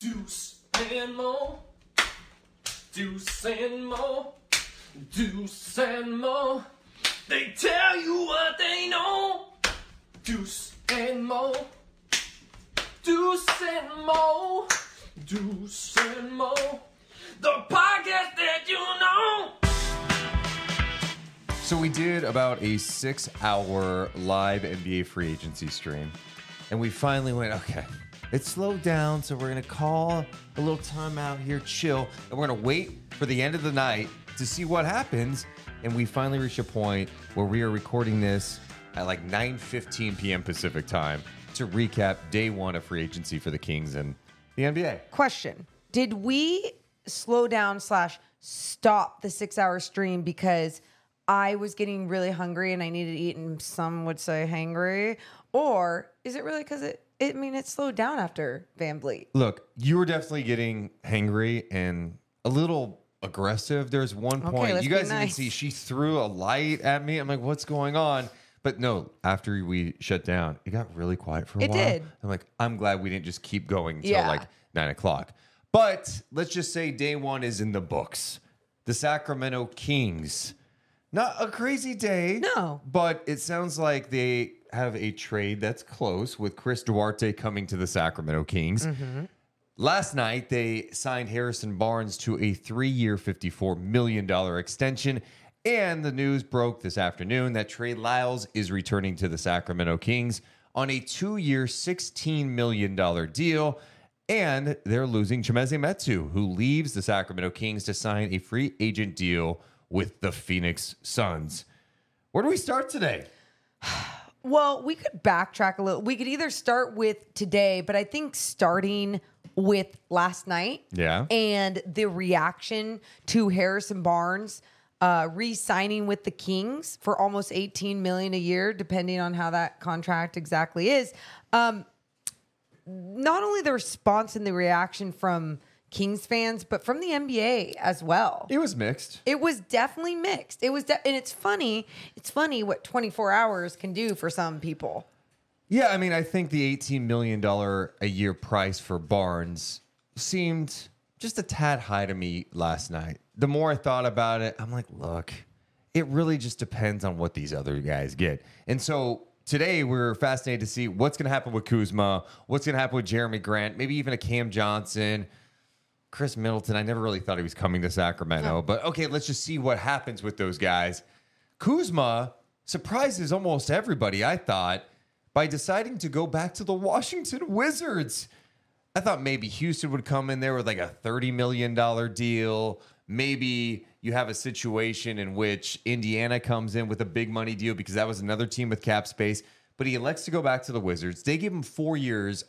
Deuce and Mo. Deuce and Mo. Deuce and Mo. They tell you what they know. Deuce and Mo. Deuce and Mo. Deuce and Mo. The podcast that you know. So we did about a six hour live NBA free agency stream. And we finally went, okay, it slowed down. So we're to call a little time out here, chill. And we're to wait for the end of the night to see what happens. And we finally reached a point where we are recording this at like 9 15 p.m. Pacific time to recap day one of free agency for the Kings and the NBA. Question: Did we slow down slash stop the six hour stream because I was getting really hungry and I needed to eat, and some would say hangry, or is it really because it? I mean, it slowed down after VanVleet. Look, you were definitely getting hangry and a little aggressive. There's one point let's you guys didn't see. She threw a light at me. I'm like, what's going on? But no, after we shut down, it got really quiet for a It while. did. I'm like, I'm glad we didn't just keep going till Yeah. like nine o'clock. But let's just say day one is in the books. The Sacramento Kings. Not a crazy day. No. But it sounds like they have a trade that's close with Chris Duarte coming to the Sacramento Kings. Mm-hmm. Last night, they signed Harrison Barnes to a three year, $54 million extension. And the news broke this afternoon that Trey Lyles is returning to the Sacramento Kings on a two year, $16 million deal. And they're losing Chimezie Metu, who leaves the Sacramento Kings to sign a free agent deal with the Phoenix Suns. Where do we start today? Well, we could backtrack a little. We could either start with today, but I think starting with last night Yeah. and the reaction to Harrison Barnes uh, re-signing with the Kings for almost 18 million a year, depending on how that contract exactly is. Um, not only the response and the reaction from Kings fans, but from the NBA as well. It was mixed. It was definitely mixed. It was, de- and it's funny. It's funny what 24 hours can do for some people. Yeah, I mean, I think the $18 million a year price for Barnes seemed just a tad high to me last night. The more I thought about it, I'm like, look, it really just depends on what these other guys get. And so today we're fascinated to see what's going to happen with Kuzma, what's going to happen with Jerami Grant, maybe even a Cam Johnson. Khris Middleton, I never really thought he was coming to Sacramento, but okay, let's just see what happens with those guys. Kuzma surprises almost everybody, I thought, by deciding to go back to the Washington Wizards. I thought maybe Houston would come in there with like a $30 million deal. maybe you have a situation in which Indiana comes in with a big money deal because that was another team with cap space. But he elects to go back to the Wizards. They give him four years,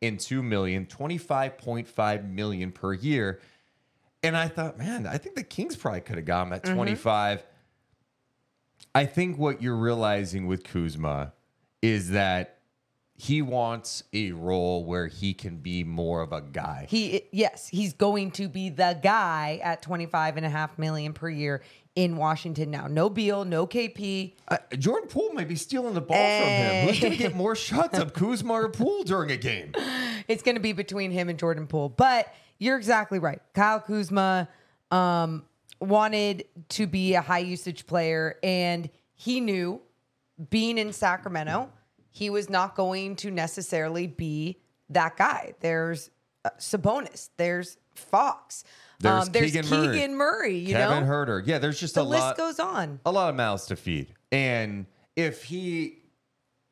102 million, 25.5 million per year. And I thought, man, I think the Kings probably could have got him at mm-hmm. 25. I think what you're realizing with Kuzma is that he wants a role where he can be more of a guy. He yes, he's going to be the guy at 25 and a half million per year in Washington now. No Beal, no KP. Uh, Jordan Poole might be stealing the ball from him. Who's going to get more shots of Kuzma or Poole during a game? It's going to be between him and Jordan Poole. But you're exactly right. Kyle Kuzma um, wanted to be a high usage player, and he knew being in Sacramento, he was not going to necessarily be that guy. There's uh, Sabonis, there's Fox, There's um, there's Keegan Keegan, Murray. Murray. you Kevin know, Huerter. Yeah, there's just the a list lot. goes on. a lot of mouths to feed. And if he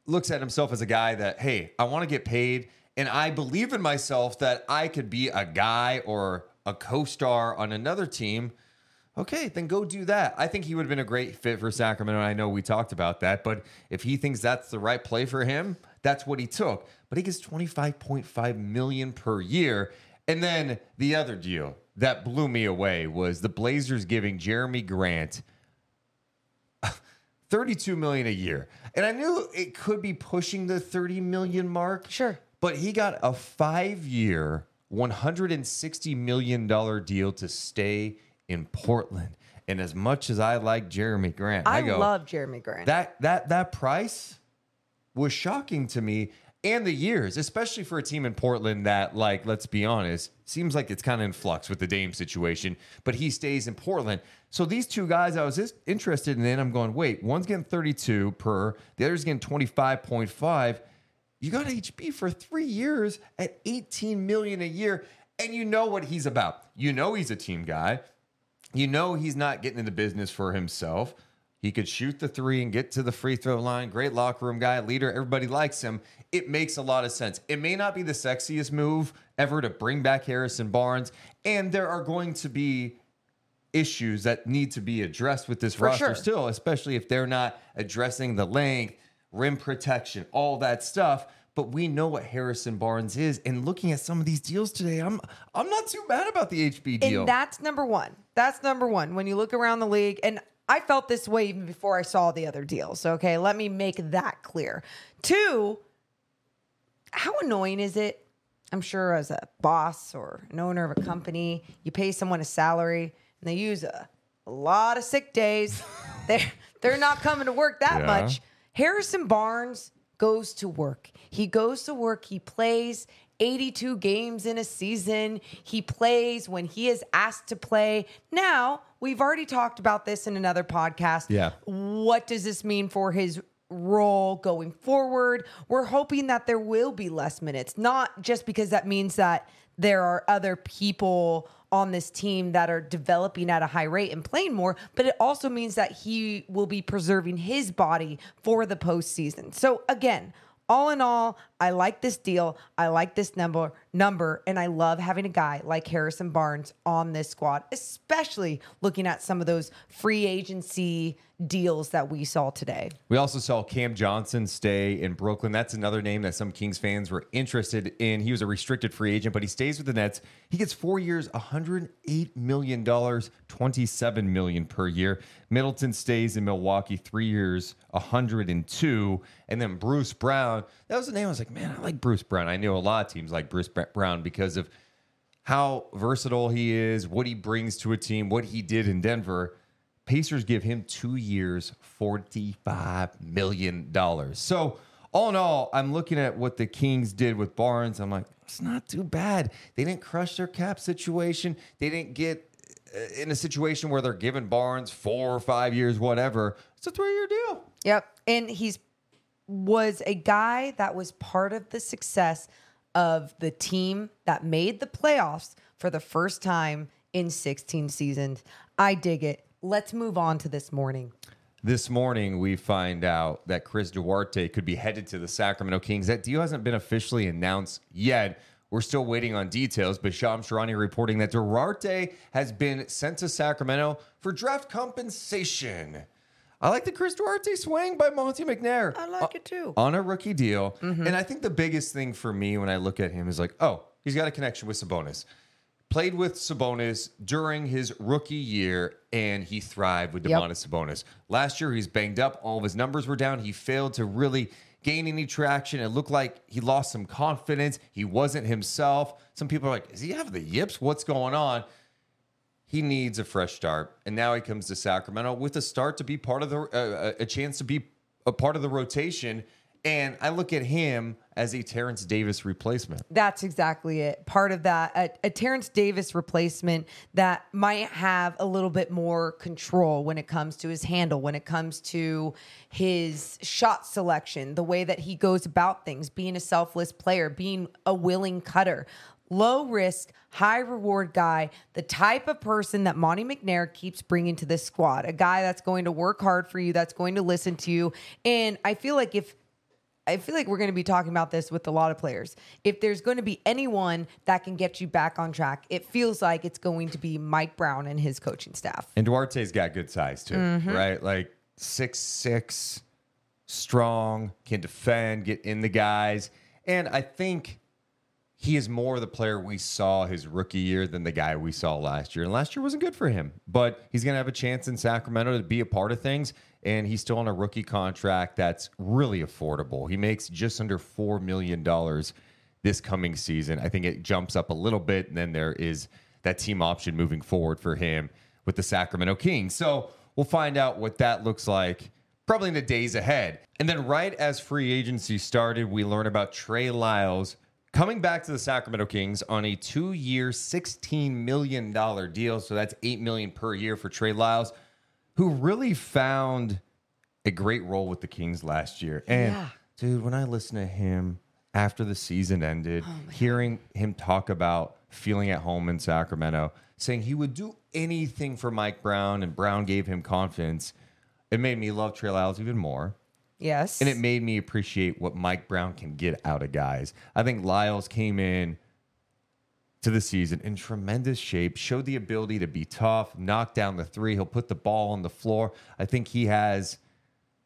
looks at himself as a guy that, hey, I want to get paid and I believe in myself that I could be a guy or a co star on another team, okay, then go do that. I think he would have been a great fit for Sacramento. I know we talked about that, but if he thinks that's the right play for him, that's what he took. But he gets 25.5 million per year. And then the other deal that blew me away was the Blazers giving Jerami Grant 32 million a year. And I knew it could be pushing the 30 million mark. Sure. But he got a 5-year, 160 million dollar deal to stay in Portland. And as much as I like Jerami Grant, I, I, go love Jerami Grant. that that that price was shocking to me and the years, especially for a team in Portland that, like, let's be honest, seems like it's kind of in flux with the Dame situation, but he stays in Portland. So these two guys I was interested in, and I'm going, wait, one's getting 32 per, the other's getting 25.5. You got HB for three years at 18 million a year, and you know what he's about. You know he's a team guy. You know he's not getting in the business for himself. He could shoot the three and get to the free throw line. Great locker room guy, leader. Everybody likes him. It makes a lot of sense. It may not be the sexiest move ever to bring back Harrison Barnes, and there are going to be issues that need to be addressed with this For roster sure. still, especially if they're not addressing the length, rim protection, all that stuff. But we know what Harrison Barnes is, and looking at some of these deals today, I'm I'm not too bad about the HB deal. And that's number one. That's number one. When you look around the league, and I felt this way even before I saw the other deals. Okay, let me make that clear. Two, how annoying is it? I'm sure as a boss or an owner of a company, you pay someone a salary and they use a, a lot of sick days. they're they're not coming to work that Yeah. much. Harrison Barnes goes to work. He goes to work. He plays 82 games in a season. He plays when he is asked to play. Now, we've already talked about this in another podcast. Yeah. What does this mean for his role going forward? We're hoping that there will be less minutes, not just because that means that there are other people on this team that are developing at a high rate and playing more, but it also means that he will be preserving his body for the postseason. So again, all in all, I like this deal. I like this number number and I love having a guy like Harrison Barnes on this squad, especially looking at some of those free agency deals that we saw today. We also saw Cam Johnson stay in Brooklyn. That's another name that some Kings fans were interested in. He was a restricted free agent, but he stays with the Nets. He gets four years, $108 million, 27 million per year. Middleton stays in Milwaukee, three years, 102. And then Bruce Brown. That was the name I was like, man, I like Bruce Brown. I know a lot of teams like Bruce Brown because of how versatile he is, what he brings to a team, what he did in Denver. Pacers give him two years, $45 million. So, all in all, I'm looking at what the Kings did with Barnes. I'm like, it's not too bad. They didn't crush their cap situation. They didn't get uh, in a situation where they're giving Barnes four or five years, whatever. It's a three year deal. Yep. And he's was a guy that was part of the success of the team that made the playoffs for the first time in 16 seasons. I dig it. Let's move on to this morning. This morning, we find out that Chris Duarte could be headed to the Sacramento Kings. That deal hasn't been officially announced yet. We're still waiting on details, but Shams Charania reporting that Duarte has been sent to Sacramento for draft compensation. I like the Chris Duarte swing by Monte McNair. I like it too. On a rookie deal. Mm-hmm. And I think the biggest thing for me when I look at him is like, oh, he's got a connection with Sabonis. Played with Sabonis during his rookie year, and he thrived with Yep. Sabonis. Last year, he's banged up. All of his numbers were down. He failed to really gain any traction. It looked like he lost some confidence. He wasn't himself. Some people are like, does he have the yips? What's going on? He needs a fresh start. And now he comes to Sacramento with a start to be part of the, uh, a chance to be a part of the rotation. And I look at him as a Terence Davis replacement. That's exactly it. Part of that, a, a Terence Davis replacement that might have a little bit more control when it comes to his handle, when it comes to his shot selection, the way that he goes about things, being a selfless player, being a willing cutter. Low risk, high reward guy, the type of person that Monte McNair keeps bringing to this squad, a guy that's going to work hard for you, that's going to listen to you. And I feel like if I feel like we're going to be talking about this with a lot of players. If there's going to be anyone that can get you back on track, it feels like it's going to be Mike Brown and his coaching staff. And Duarte's got good size too, mm-hmm. right? Like six six, strong, can defend, get in the guys. And I think he is more the player we saw his rookie year than the guy we saw last year. And last year wasn't good for him, but he's going to have a chance in Sacramento to be a part of things. And he's still on a rookie contract that's really affordable. He makes just under $4 million this coming season. I think it jumps up a little bit. And then there is that team option moving forward for him with the Sacramento Kings. So we'll find out what that looks like probably in the days ahead. And then right as free agency started, we learn about Trey Lyles coming back to the Sacramento Kings on a two-year, $16 million deal. So that's 8 million per year for Trey Lyles, who really found a great role with the Kings last year. And Yeah. dude, when I listen to him after the season ended, oh, hearing him talk about feeling at home in Sacramento, saying he would do anything for Mike Brown, and Brown gave him confidence. It made me love Trey Lyles even more. Yes. And it made me appreciate what Mike Brown can get out of guys. I think Lyles came in to the season in tremendous shape, showed the ability to be tough, knock down the three. He'll put the ball on the floor. I think he has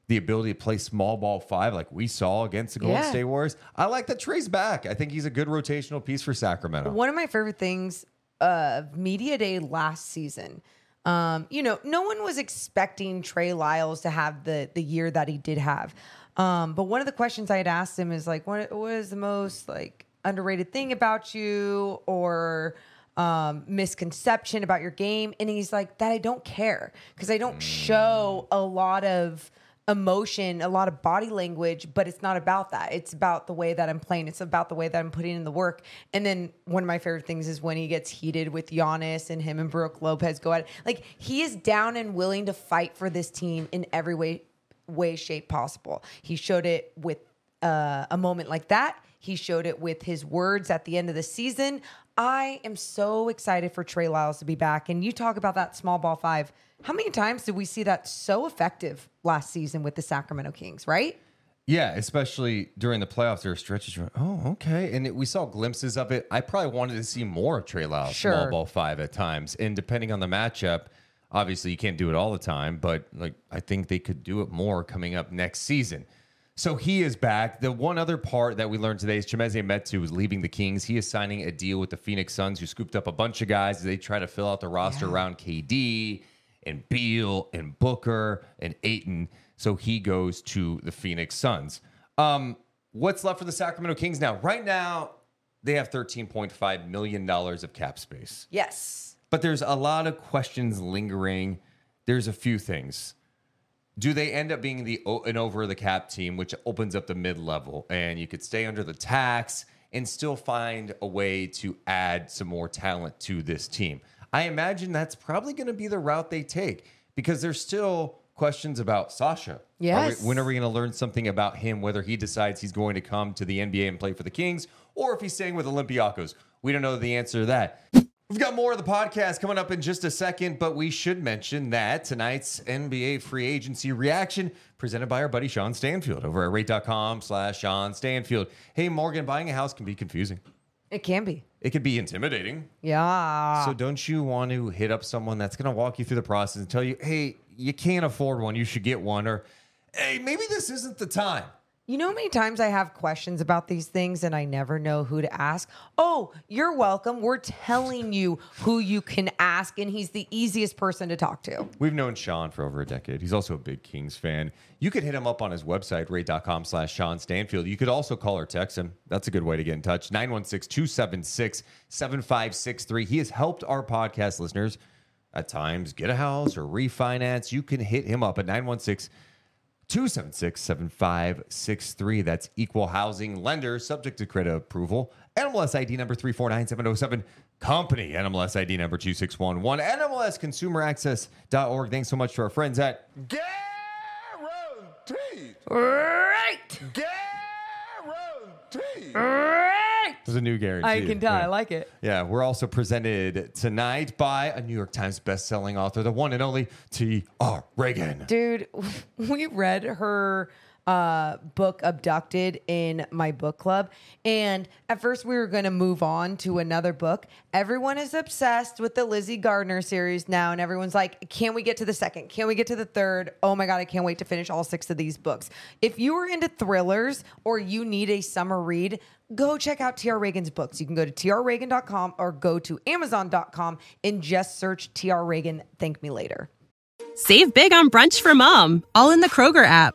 the ability to play small ball five like we saw against the Golden Yeah. State Warriors. I like that Trey's back. I think he's a good rotational piece for Sacramento. One of my favorite things of media day last season. Um, you know, no one was expecting Trey Lyles to have the the year that he did have. Um, but one of the questions I had asked him is like, what what is the most like underrated thing about you or um, misconception about your game? And he's like, that I don't care because I don't show a lot of emotion, a lot of body language, but it's not about that. It's about the way that I'm playing. It's about the way that I'm putting in the work. And then one of my favorite things is when he gets heated with Giannis and him and Brook Lopez go at it. Like he is down and willing to fight for this team in every way, way, shape possible. He showed it with uh, a moment like that. He showed it with his words at the end of the season. I am so excited for Trey Lyles to be back. And you talk about that small ball five. How many times did we see that so effective last season with the Sacramento Kings, right? Yeah, especially during the playoffs, there are stretches where, oh, okay. And it, we saw glimpses of it. I probably wanted to see more of Trey Lyles, small ball five at times. And depending on the matchup, obviously you can't do it all the time, but like I think they could do it more coming up next season. So he is back. The one other part that we learned today is Chimezie Metu is leaving the Kings. He is signing a deal with the Phoenix Suns, who scooped up a bunch of guys as they try to fill out the roster around KD and Beal and Booker and Ayton. So he goes to the Phoenix Suns. Um, what's left for the Sacramento Kings now? Right now, they have $13.5 million of cap space. Yes. But there's a lot of questions lingering. There's a few things. Do they end up being the an over the cap team, which opens up the mid level, and you could stay under the tax and still find a way to add some more talent to this team? I imagine that's probably going to be the route they take because there's still questions about Sasha. Are we- Yes. when are we going to learn something about him? Whether he decides he's going to come to the NBA and play for the Kings, or if he's staying with Olympiacos, we don't know the answer to that. We've got more of the podcast coming up in just a second, but we should mention that tonight's NBA free agency reaction presented by our buddy Sean Stanfield over at rate.com slash Sean Stanfield. Hey, Morgan, buying a house can be confusing. It can be. It could be intimidating. Yeah. So don't you want to hit up someone that's going to walk you through the process and tell you, hey, you can't afford one, you should get one, or hey, maybe this isn't the time. You know how many times I have questions about these things and I never know who to ask? Oh, you're welcome. We're telling you who you can ask, and he's the easiest person to talk to. We've known Sean for over a decade. He's also a big Kings fan. You could hit him up on his website, rate.com slash Sean Stanfield. You could also call or text him. That's a good way to get in touch. 916-276-7563. He has helped our podcast listeners at times get a house or refinance. You can hit him up at 916 276 7563. That's equal housing lender, subject to credit approval. NMLS ID number 349707. Company NMLS ID number 2611. NMLSconsumeraccess.org. Thanks so much to our friends at Guaranteed. Right. Guaranteed. Right. There's a new guarantee. I can tell. Yeah. I like it. Yeah, we're also presented tonight by a New York Times bestselling author, the one and only T.R. Ragan. Dude, we read her uh, book Abducted in my book club. And at first we were going to move on to another book. Everyone is obsessed with the Lizzy Gardner series now. And everyone's like, can we get to the second? Can we get to the third? Oh my God, I can't wait to finish all six of these books. If you are into thrillers or you need a summer read, go check out TR Ragan's books. You can go to trragan.com or go to amazon.com and just search TR Ragan. Thank me later. Save big on brunch for mom, all in the Kroger app.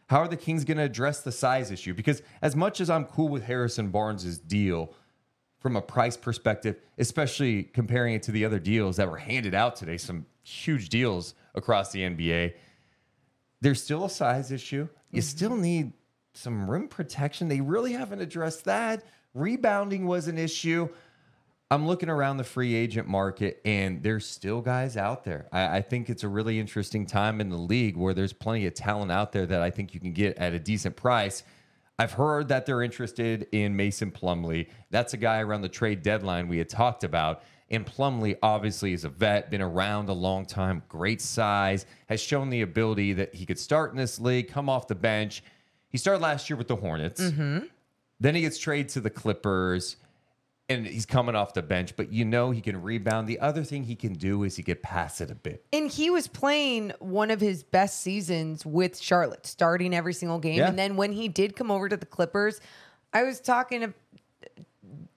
how are the Kings going to address the size issue? Because as much as I'm cool with Harrison Barnes' deal from a price perspective, especially comparing it to the other deals that were handed out today, some huge deals across the NBA, there's still a size issue. You mm-hmm. still need some rim protection. They really haven't addressed that. Rebounding was an issue. I'm looking around the free agent market, and there's still guys out there. I, I think it's a really interesting time in the league where there's plenty of talent out there that I think you can get at a decent price. I've heard that they're interested in Mason Plumlee. That's a guy around the trade deadline we had talked about. And Plumlee obviously is a vet, been around a long time, great size, has shown the ability that he could start in this league, come off the bench. He started last year with the Hornets. Mm-hmm. Then he gets traded to the Clippers and he's coming off the bench, but you know he can rebound. The other thing he can do is he can pass it a bit. And he was playing one of his best seasons with Charlotte, starting every single game. Yeah. And then when he did come over to the Clippers, I was talking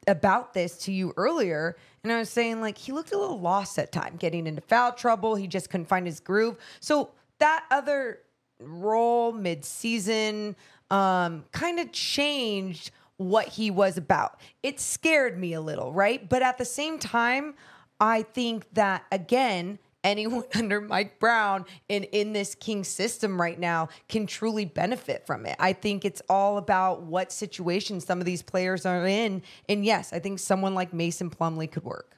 about this to you earlier, and I was saying like he looked a little lost at time, getting into foul trouble. He just couldn't find his groove. So that other role mid-season um, kind of changed what he was about. It scared me a little, right? But at the same time, I think that again, anyone under Mike Brown and in this King system right now can truly benefit from it. I think it's all about what situation some of these players are in. And yes, I think someone like Mason Plumlee could work.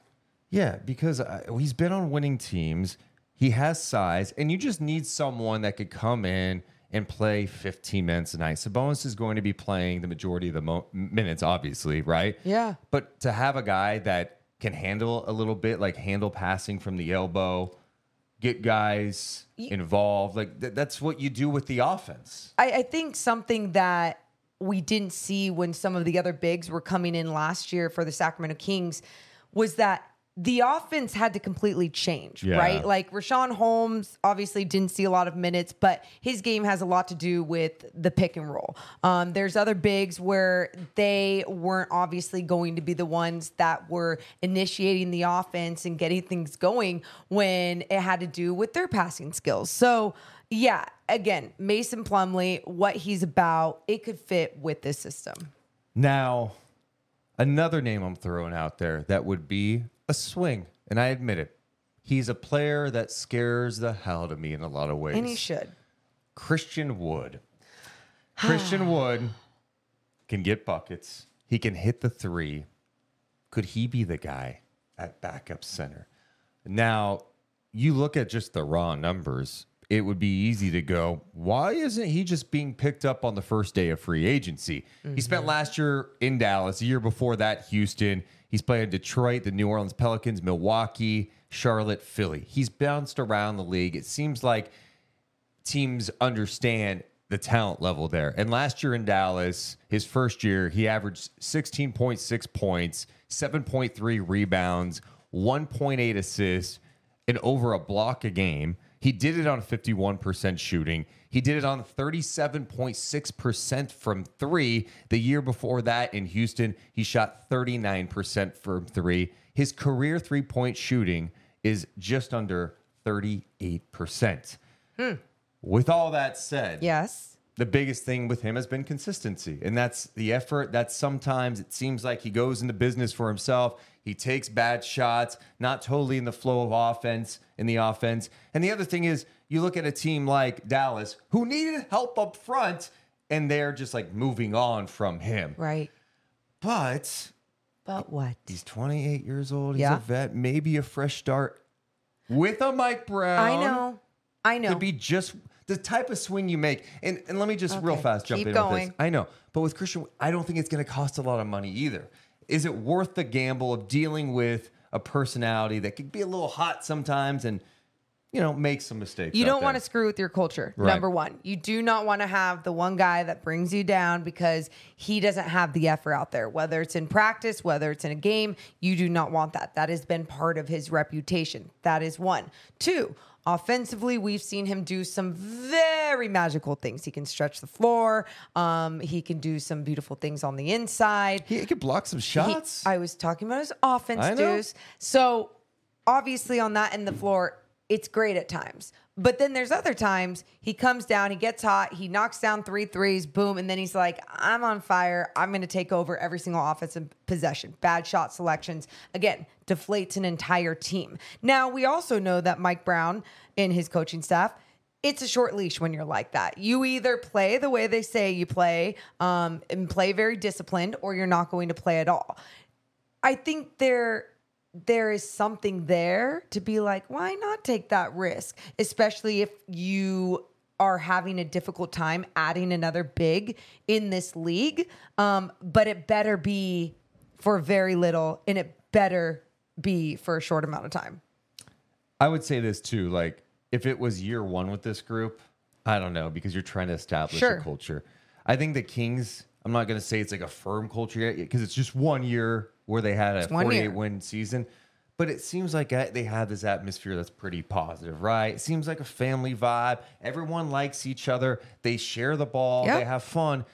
Yeah, because uh, he's been on winning teams. He has size, and you just need someone that could come in and play 15 minutes a night. Sabonis is going to be playing the majority of the mo- minutes, obviously, right? Yeah. But to have a guy that can handle a little bit, like handle passing from the elbow, get guys involved, like th- that's what you do with the offense. I, I think something that we didn't see when some of the other bigs were coming in last year for the Sacramento Kings was that the offense had to completely change, Yeah. right? Like Richaun Holmes obviously didn't see a lot of minutes, but his game has a lot to do with the pick and roll. Um, there's other bigs where they weren't obviously going to be the ones that were initiating the offense and getting things going when it had to do with their passing skills. So, yeah, again, Mason Plumlee, what he's about, it could fit with this system. Now, another name I'm throwing out there that would be a swing, and I admit it. He's a player that scares the hell out of me in a lot of ways. And he should. Christian Wood. Christian Wood can get buckets. He can hit the three. Could he be the guy at backup center. Now, you look at just the raw numbers, it would be easy to go, why isn't he just being picked up on the first day of free agency? He spent mm-hmm. last year in Dallas, a year before that, Houston. He's played in Detroit, the New Orleans Pelicans, Milwaukee, Charlotte, Philly. He's bounced around the league. It seems like teams understand the talent level there. And last year in Dallas, his first year, he averaged 16.6 points, 7.3 rebounds, 1.8 assists, and over a block a game. He did it on 51% shooting. He did it on 37.6% from three. The year before that in Houston, he shot 39% from three. His career three point shooting is just under 38%. Hmm. With all that said, Yes. the biggest thing with him has been consistency. And that's the effort that sometimes it seems like he goes into business for himself. He takes bad shots, not totally in the flow of offense, in the offense. And the other thing is, you look at a team like Dallas who needed help up front and they're just like moving on from him. Right. But But what? he's 28 years old. He's Yeah. a vet. Maybe a fresh start with a Mike Brown. I know. I know. Could be just the type of swing you make. And and let me just real fast jump keep in with this. I know, but with Christian, I don't think it's going to cost a lot of money either. Is it worth the gamble of dealing with a personality that could be a little hot sometimes and you know make some mistakes? You don't want to screw with your culture. Right. Number one, you do not want to have the one guy that brings you down because he doesn't have the effort out there, whether it's in practice, whether it's in a game. You do not want that. That has been part of his reputation. That is one. Two, offensively, we've seen him do some very magical things. He can stretch the floor, um, he can do some beautiful things on the inside. He, he could block some He- shots. I was talking about his offense, dudes. So obviously on that end of the floor, it's great at times. But then there's other times he comes down, he gets hot, he knocks down three threes, boom, and then he's like, I'm on fire. I'm going to take over every single offensive possession. Bad shot selections. Again, deflates an entire team. Now, we also know that Mike Brown and his coaching staff, it's a short leash when you're like that. You either play the way they say you play um, and play very disciplined, or you're not going to play at all. I think there there is something there to be like, why not take that risk? Especially if you are having a difficult time adding another big in this league. Um, but it better be for very little and it better be for a short amount of time. I would say this too. Like, if it was year one with this group, I don't know because you're trying to establish Sure. a culture. I think the Kings. I'm not going to say it's like a firm culture yet because it's just one year where they had a 48 win season. But it seems like they have this atmosphere that's pretty positive, right? It seems like a family vibe. Everyone likes each other. They share the ball. Yep. They have fun.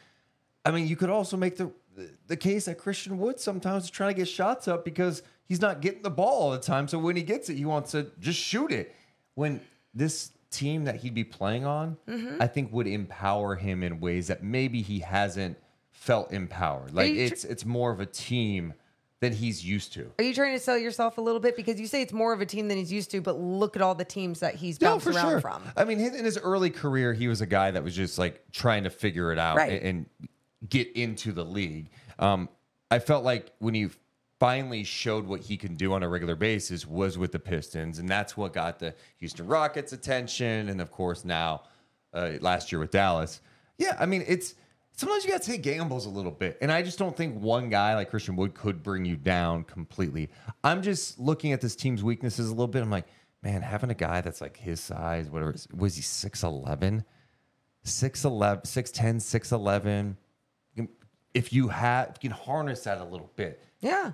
I mean, you could also make the the case that Christian Wood sometimes is trying to get shots up because he's not getting the ball all the time. So when he gets it, he wants to just shoot it. When this team that he'd be playing on, Mm-hmm. I think would empower him in ways that maybe he hasn't felt empowered. Like it's it's more of a team than he's used to. Are you trying to sell yourself a little bit? Because you say it's more of a team than he's used to, but look at all the teams that he's bounced around from. I mean, in his early career, he was a guy that was just like trying to figure it out Right. and, and get into the league. Um, I felt like when he finally showed what he can do on a regular basis was with the Pistons, and that's what got the Houston Rockets' attention, and of course now uh, last year with Dallas. Yeah, I mean, it's sometimes you got to take gambles a little bit, and I just don't think one guy like Christian Wood could bring you down completely. I'm just looking at this team's weaknesses a little bit. I'm like, man, having a guy that's like his size, whatever, was he 6'11? 6'11, 6'10, 6'11. If you have, you can harness that a little bit, Yeah.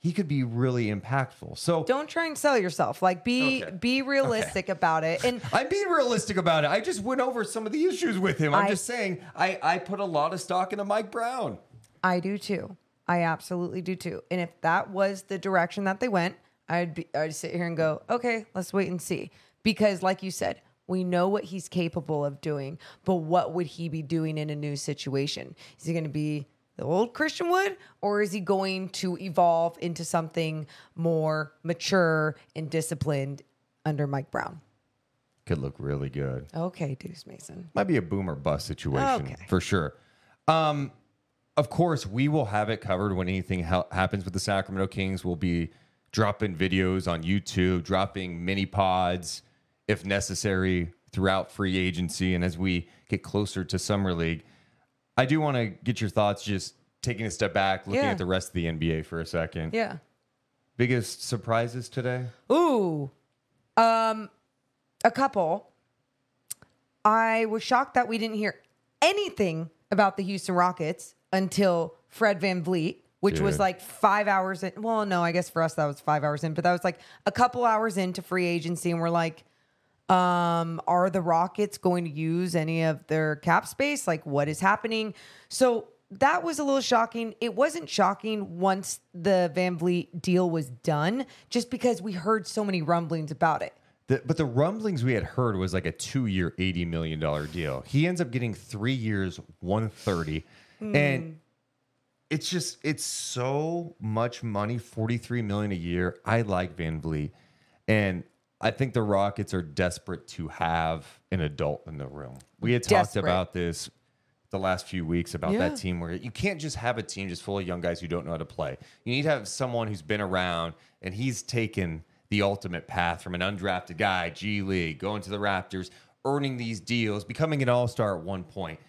He could be really impactful. So Don't try and sell yourself. Like be Okay. be realistic about it. And I'm being realistic about it. I just went over some of the issues with him. I'm I- just saying, I, I put a lot of stock into Mike Brown. I do too. I absolutely do too. And if that was the direction that they went, I'd be I'd sit here and go, okay, let's wait and see. Because like you said, we know what he's capable of doing, but what would he be doing in a new situation? Is he going to be the old Christian Wood, or is he going to evolve into something more mature and disciplined under Mike Brown? Could look really good. Okay, Deuce Mason. Might be a boomer bust situation Okay. for sure. Um, of course, we will have it covered when anything ha- happens with the Sacramento Kings. We'll be dropping videos on YouTube, dropping mini pods if necessary throughout free agency and as we get closer to summer league. I do want to get your thoughts just taking a step back, looking Yeah. at the rest of the NBA for a second. Yeah. Biggest surprises today? Ooh. Um a couple. I was shocked that we didn't hear anything about the Houston Rockets until Fred VanVleet, which was like 5 hours in. Well, no, I guess for us that was 5 hours in, but that was like a couple hours into free agency and we're like um are the Rockets going to use any of their cap space? Like what is happening? So that was a little shocking. It wasn't shocking once the VanVleet deal was done, just because we heard so many rumblings about it. The, but the rumblings we had heard was like a two-year, eighty million dollar deal. He ends up getting three years, one thirty, and it's just it's so much money, forty-three million a year. I like VanVleet, and I think the Rockets are desperate to have an adult in the room. We had talked Desperate. about this the last few weeks about Yeah. that team where you can't just have a team just full of young guys who don't know how to play. You need to have someone who's been around and he's taken the ultimate path from an undrafted guy, G League, going to the Raptors, earning these deals, becoming an all star at one point.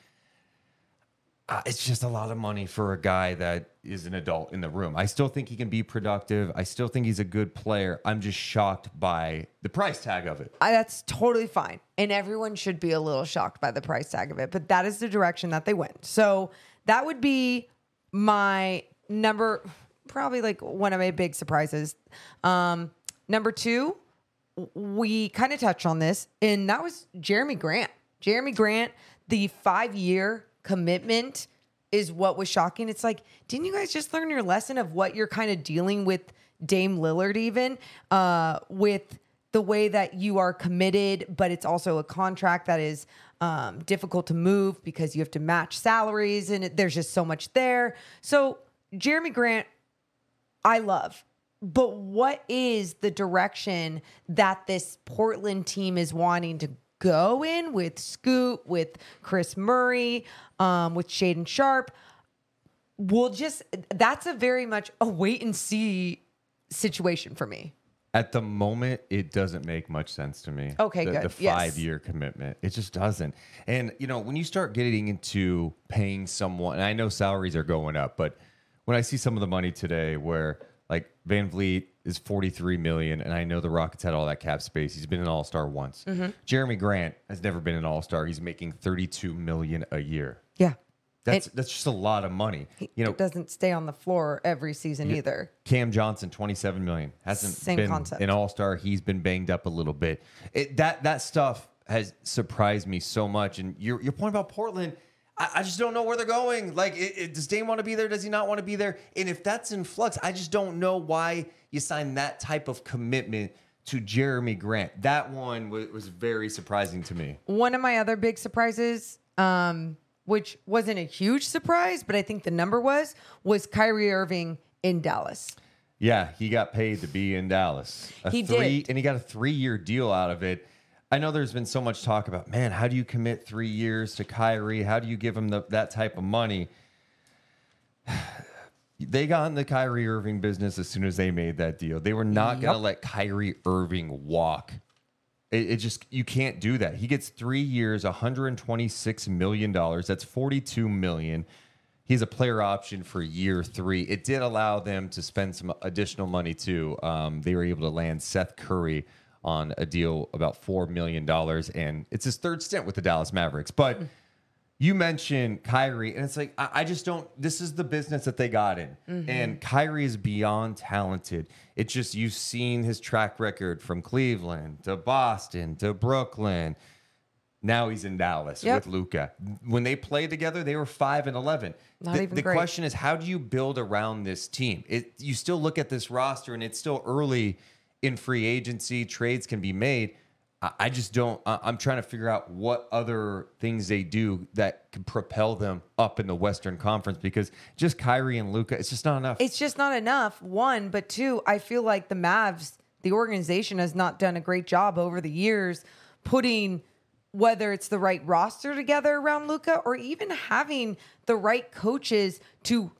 Uh, it's just a lot of money for a guy that is an adult in the room. I still think he can be productive. I still think he's a good player. I'm just shocked by the price tag of it. I, that's totally fine. And everyone should be a little shocked by the price tag of it, but that is the direction that they went. So that would be my number, probably like one of my big surprises. Um, number two, we kind of touched on this, and that was Jerami Grant. Jerami Grant, the five year commitment is what was shocking. It's like, didn't you guys just learn your lesson of what you're kind of dealing with Dame Lillard, even uh, with the way that you are committed, but it's also a contract that is um, difficult to move because you have to match salaries and it, there's just so much there. So, Jerami Grant, I love. But what is the direction that this Portland team is wanting to go in with Scoot, with Kris Murray, um, with Shaedon Sharpe? We'll just, that's a very much a wait and see situation for me. At the moment, it doesn't make much sense to me. Okay, the, good. The Yes. five year commitment, it just doesn't. And you know, when you start getting into paying someone, and I know salaries are going up, but when I see some of the money today, where like VanVleet is forty three million, and I know the Rockets had all that cap space. He's been an All Star once. Mm-hmm. Jerami Grant has never been an All Star. He's making thirty two million a year. Yeah. That's And- that's just a lot of money. You know, it doesn't stay on the floor every season either. Cam Johnson, 27 million. Hasn't Same been concept. an all-star. He's been banged up a little bit. It, that that stuff has surprised me so much. And your your point about Portland, I, I just don't know where they're going. Like, it, it- does Dame want to be there? Does he not want to be there? And if that's in flux, I just don't know why you sign that type of commitment to Jerami Grant. That one was, was very surprising to me. One of my other big surprises, um, which wasn't a huge surprise, but I think the number was, was Kyrie Irving in Dallas. Yeah, he got paid to be in Dallas. A He three, did. and he got a three-year deal out of it. I know there's been so much talk about, man, how do you commit three years to Kyrie? How do you give him the, that type of money? They got in the Kyrie Irving business as soon as they made that deal. They were not going to let Kyrie Irving walk. It, it just you can't do that. He gets three years, 126 million dollars. That's 42 million. He's a player option for year three. It did allow them to spend some additional money too. Um, they were able to land Seth Curry on a deal about four million dollars, and it's his third stint with the Dallas Mavericks. But mm. you mentioned Kyrie, and it's like I, I just don't. This is the business that they got in, mm-hmm. and Kyrie is beyond talented. It's just you've seen his track record from Cleveland to Boston to Brooklyn. Now he's in Dallas Yep. with Luka. When they played together, they were five and eleven. Not the even the great. question is, how do you build around this team? It, you still look at this roster, and it's still early in free agency. Trades can be made. I, just don't. I'm trying to figure out what other things they do that can propel them up in the Western Conference because just Kyrie and Luka, it's just not enough. It's just not enough. One, but two, I feel like the Mavs, the organization has not done a great job over the years putting whether it's the right roster together around Luka or even having the right coaches to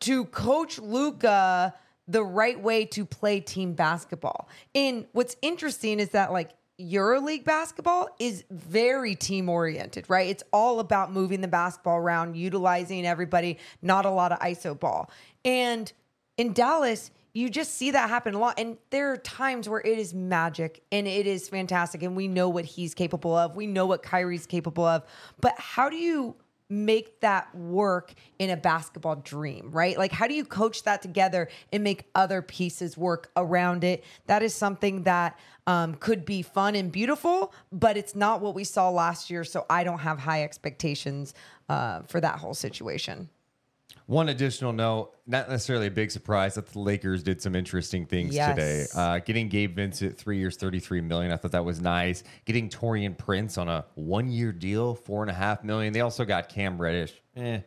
to coach Luka the right way to play team basketball. And what's interesting is that like EuroLeague basketball is very team oriented, right? It's all about moving the basketball around, utilizing everybody, not a lot of ISO ball. And in Dallas, you just see that happen a lot. And there are times where it is magic and it is fantastic. And we know what he's capable of. We know what Kyrie's capable of. But how do you make that work in a basketball dream, right? Like, how do you coach that together and make other pieces work around it? That is something that um, could be fun and beautiful, but it's not what we saw last year. So I don't have high expectations uh, for that whole situation. One additional note, not necessarily a big surprise that the Lakers did some interesting things Yes. today. Uh, getting Gabe Vincent three years, thirty-three million. I thought that was nice. Getting Taurean Prince on a one-year deal, four and a half million. They also got Cam Reddish. Eh,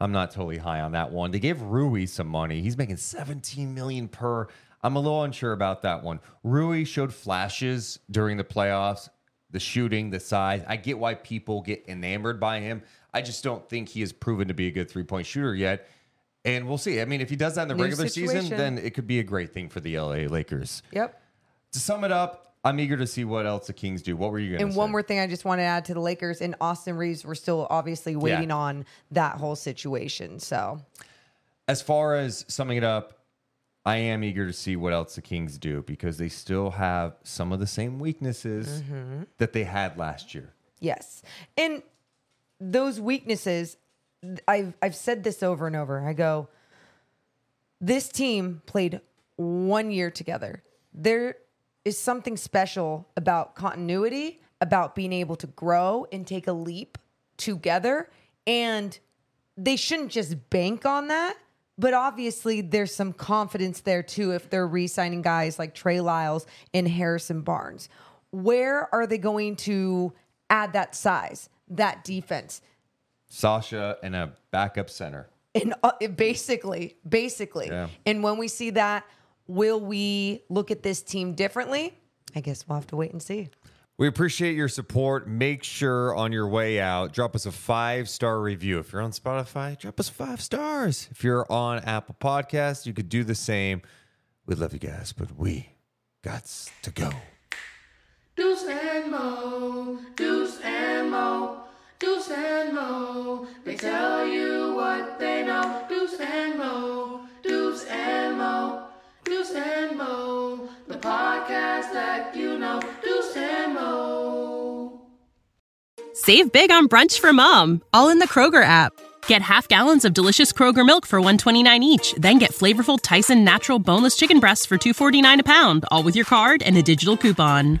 I'm not totally high on that one. They gave Rui some money. He's making 17 million per. I'm a little unsure about that one. Rui showed flashes during the playoffs the shooting, the size. I get why people get enamored by him. I just don't think he has proven to be a good three point shooter yet. And we'll see. I mean, if he does that in the New regular season, then it could be a great thing for the LA Lakers. Yep. To sum it up, I'm eager to see what else the Kings do. What were you going to And say? one more thing I just want to add to the Lakers and Austin Reaves, we're still obviously waiting Yeah. on that whole situation. So as far as summing it up, I am eager to see what else the Kings do because they still have some of the same weaknesses Mm-hmm. that they had last year. Yes. And those weaknesses, I've I've said this over and over. I go, this team played one year together. There is something special about continuity, about being able to grow and take a leap together. And they shouldn't just bank on that. But obviously, there's some confidence there too if they're re signing guys like Trey Lyles and Harrison Barnes. Where are they going to add that size, that defense? Sasha and a backup center. And uh, basically, basically. Yeah. And when we see that, will we look at this team differently? I guess we'll have to wait and see. We appreciate your support. Make sure on your way out, drop us a five star review. If you're on Spotify, drop us five stars. If you're on Apple Podcasts, you could do the same. We love you guys, but we got to go. And Mo. They tell you what they know. Deuce and Mo, Deuce and Mo, Deuce and Mo. The podcast that you know. Deuce and Mo. Save big on brunch for mom, all in the Kroger app. Get half gallons of delicious Kroger milk for 129 each, then get flavorful Tyson natural boneless chicken breasts for 249 a pound, all with your card and a digital coupon.